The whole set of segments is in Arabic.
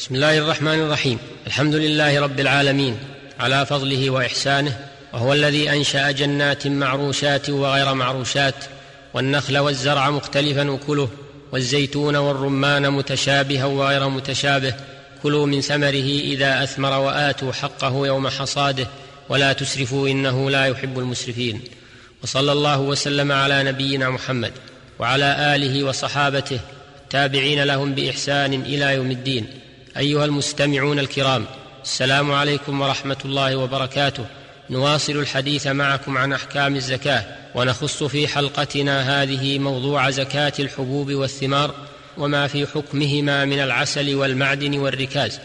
بسم الله الرحمن الرحيم. الحمد لله رب العالمين على فضله وإحسانه وهو الذي أنشأ جنات معروشات وغير معروشات والنخل والزرع مختلفا اكله والزيتون والرمان متشابها وغير متشابه كلوا من ثمره إذا أثمر وآتوا حقه يوم حصاده ولا تسرفوا إنه لا يحب المسرفين. وصلى الله وسلم على نبينا محمد وعلى آله وصحابته التابعين لهم بإحسان إلى يوم الدين. أيها المستمعون الكرام السلام عليكم ورحمة الله وبركاته. نواصل الحديث معكم عن أحكام الزكاة ونخص في حلقتنا هذه موضوع زكاة الحبوب والثمار وما في حكمهما من العسل والمعدن والركاز.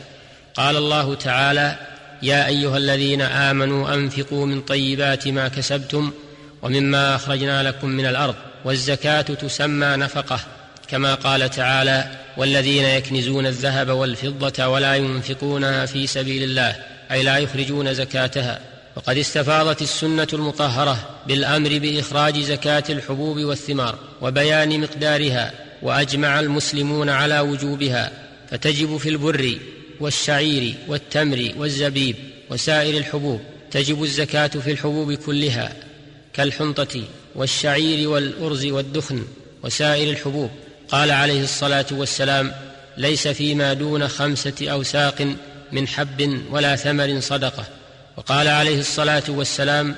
قال الله تعالى يا أيها الذين آمنوا أنفقوا من طيبات ما كسبتم ومما أخرجنا لكم من الأرض والزكاة تسمى نفقة كما قال تعالى والذين يكنزون الذهب والفضة ولا ينفقونها في سبيل الله أي لا يخرجون زكاتها. وقد استفاضت السنة المطهرة بالأمر بإخراج زكاة الحبوب والثمار وبيان مقدارها وأجمع المسلمون على وجوبها. فتجب في البر والشعير والتمر والزبيب وسائر الحبوب تجب الزكاة في الحبوب كلها كالحنطة والشعير والأرز والدخن وسائر الحبوب. قال عليه الصلاة والسلام ليس فيما دون خمسة أوساق من حب ولا ثمر صدقة. وقال عليه الصلاة والسلام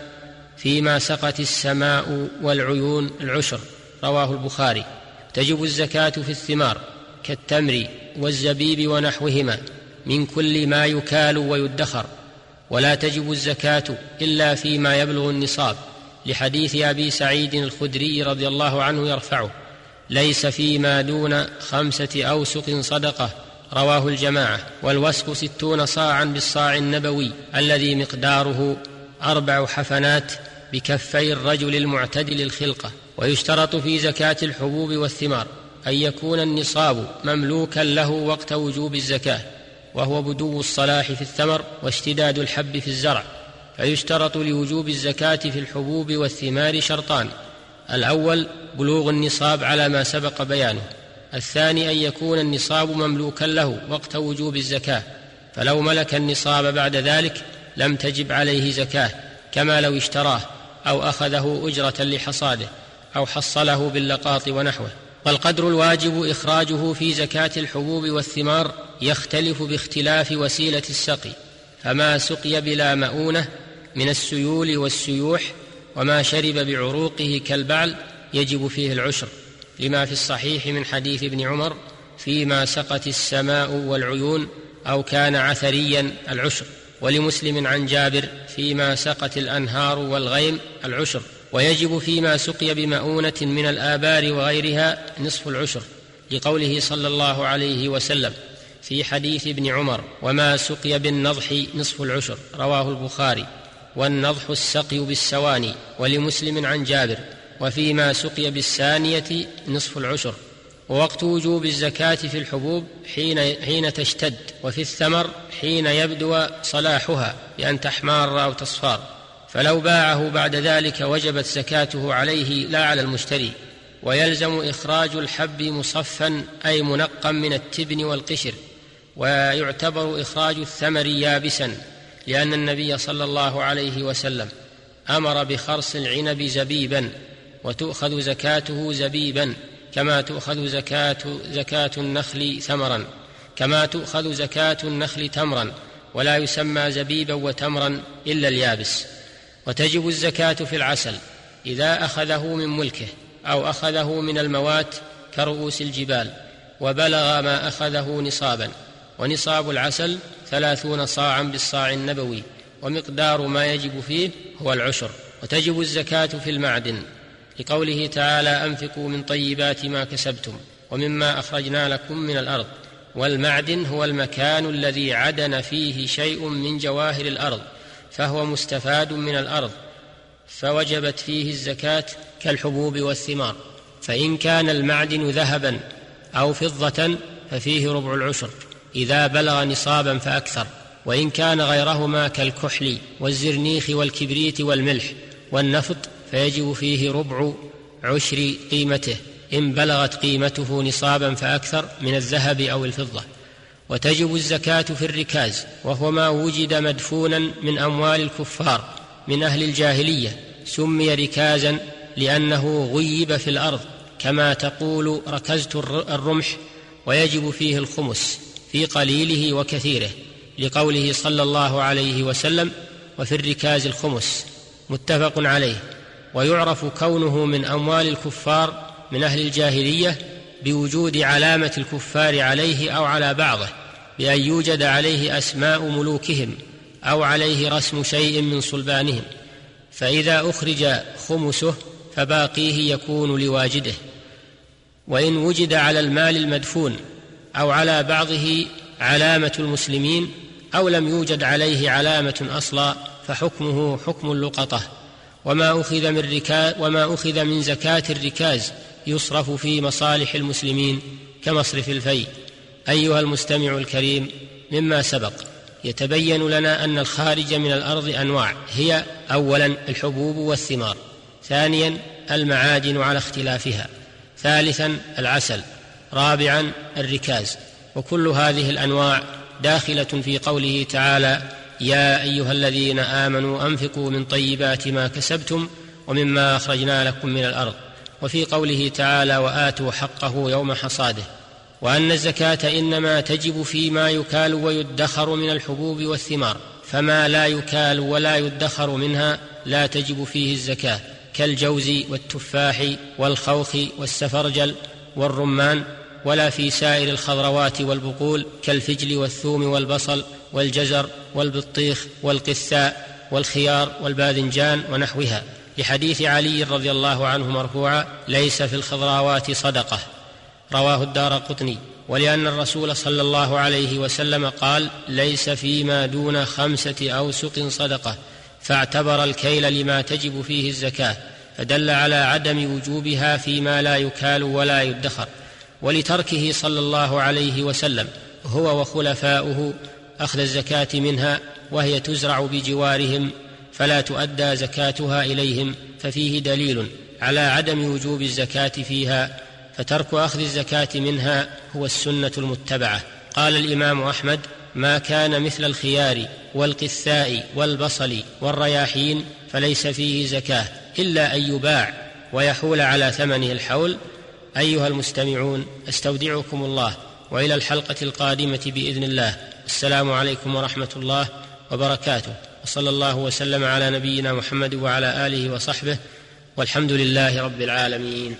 فيما سقت السماء والعيون العشر. رواه البخاري. تجب الزكاة في الثمار كالتمر والزبيب ونحوهما من كل ما يكال ويدخر. ولا تجب الزكاة إلا فيما يبلغ النصاب. لحديث أبي سعيد الخدري رضي الله عنه يرفعه. ليس فيما دون خمسة أوسق صدقة رواه الجماعة والوسق ستون صاعا بالصاع النبوي الذي مقداره أربع حفنات بكفي الرجل المعتدل الخلقة ويشترط في زكاة الحبوب والثمار أن يكون النصاب مملوكا له وقت وجوب الزكاة وهو بدو الصلاح في الثمر واشتداد الحب في الزرع فيشترط لوجوب الزكاة في الحبوب والثمار شرطان الأول بلوغ النصاب على ما سبق بيانه. الثاني أن يكون النصاب مملوكا له وقت وجوب الزكاة. فلو ملك النصاب بعد ذلك لم تجب عليه زكاة كما لو اشتراه أو أخذه أجرة لحصاده أو حصله باللقاط ونحوه. والقدر الواجب إخراجه في زكاة الحبوب والثمار يختلف باختلاف وسيلة السقي. فما سقي بلا مؤونة من السيول والسيوح وما شرب بعروقه كالبعل يجب فيه العشر لما في الصحيح من حديث ابن عمر فيما سقت السماء والعيون أو كان عثريا العشر ولمسلم عن جابر فيما سقت الأنهار والغيم العشر ويجب فيما سقي بمؤونة من الآبار وغيرها نصف العشر لقوله صلى الله عليه وسلم في حديث ابن عمر وما سقي بالنضح نصف العشر رواه البخاري والنضح السقي بالسواني ولمسلم عن جابر وفيما سقي بالسانية نصف العشر ووقت وجوب الزكاة في الحبوب حين حين تشتد وفي الثمر حين يبدو صلاحها بأن تحمار أو تصفار. فلو باعه بعد ذلك وجبت زكاته عليه لا على المشتري ويلزم إخراج الحب مصفا أي منقا من التبن والقشر ويعتبر إخراج الثمر يابسا لأن النبي صلى الله عليه وسلم أمر بخرص العنب زبيبا. وتؤخذ زكاته زبيبا كما تؤخذ زكاة زكاة النخل ثمرا كما تؤخذ زكاة النخل تمرا ولا يسمى زبيبا وتمرا إلا اليابس. وتجب الزكاة في العسل إذا أخذه من ملكه أو أخذه من الموات كرؤوس الجبال وبلغ ما أخذه نصابا. ونصاب العسل ثلاثون صاعا بالصاع النبوي ومقدار ما يجب فيه هو العشر. وتجب الزكاة في المعدن. لقوله تعالى أنفقوا من طيبات ما كسبتم ومما أخرجنا لكم من الأرض والمعدن هو المكان الذي عدن فيه شيء من جواهر الأرض فهو مستفاد من الأرض فوجبت فيه الزكاة كالحبوب والثمار فإن كان المعدن ذهبا أو فضة ففيه ربع العشر إذا بلغ نصابا فأكثر وإن كان غيرهما كالكحل والزرنيخ والكبريت والملح والنفط فيجب فيه ربع عشر قيمته إن بلغت قيمته نصابا فأكثر من الذهب أو الفضة. وتجب الزكاة في الركاز وهو ما وجد مدفونا من أموال الكفار من أهل الجاهلية سمي ركازا لأنه غيب في الأرض كما تقول ركزت الرمح ويجب فيه الخمس في قليله وكثيره لقوله صلى الله عليه وسلم وفي الركاز الخمس. متفق عليه. ويعرف كونه من أموال الكفار من أهل الجاهلية بوجود علامة الكفار عليه أو على بعضه بأن يوجد عليه أسماء ملوكهم أو عليه رسم شيء من صلبانهم. فإذا أخرج خمسه فباقيه يكون لواجده. وإن وجد على المال المدفون أو على بعضه علامة المسلمين أو لم يوجد عليه علامة أصلا فحكمه حكم اللقطة. وما أخذ من ركاز وما أخذ من زكاة الركاز يصرف في مصالح المسلمين كمصرف الفيء. أيها المستمع الكريم مما سبق يتبين لنا أن الخارج من الأرض أنواع هي اولا الحبوب والثمار ثانيا المعادن على اختلافها ثالثا العسل رابعا الركاز وكل هذه الأنواع داخلة في قوله تعالى يا أيها الذين آمنوا أنفقوا من طيبات ما كسبتم ومما أخرجنا لكم من الأرض. وفي قوله تعالى وآتوا حقه يوم حصاده. وأن الزكاة إنما تجب فيما يكال ويدخر من الحبوب والثمار. فما لا يكال ولا يدخر منها لا تجب فيه الزكاة. كالجوز والتفاح والخوخ والسفرجل والرمان ولا في سائر الخضروات والبقول كالفجل والثوم والبصل والجزر والبطيخ والقثاء والخيار والباذنجان ونحوها. لحديث علي رضي الله عنه مرفوعا ليس في الخضراوات صدقة. رواه الدار قطني. ولأن الرسول صلى الله عليه وسلم قال ليس فيما دون خمسة أوسق صدقة. فاعتبر الكيل لما تجب فيه الزكاة. فدل على عدم وجوبها فيما لا يكال ولا يدخر. ولتركه صلى الله عليه وسلم هو وخلفاؤه أخذ الزكاة منها وهي تزرع بجوارهم فلا تؤدى زكاتها إليهم ففيه دليل على عدم وجوب الزكاة فيها فترك أخذ الزكاة منها هو السنة المتبعة. قال الإمام أحمد ما كان مثل الخيار والقثاء والبصل والرياحين فليس فيه زكاة إلا أن يباع ويحول على ثمنه الحول أيها المستمعون أستودعكم الله وإلى الحلقة القادمة بإذن الله. السلام عليكم ورحمة الله وبركاته. وصلى الله وسلم على نبينا محمد وعلى آله وصحبه والحمد لله رب العالمين.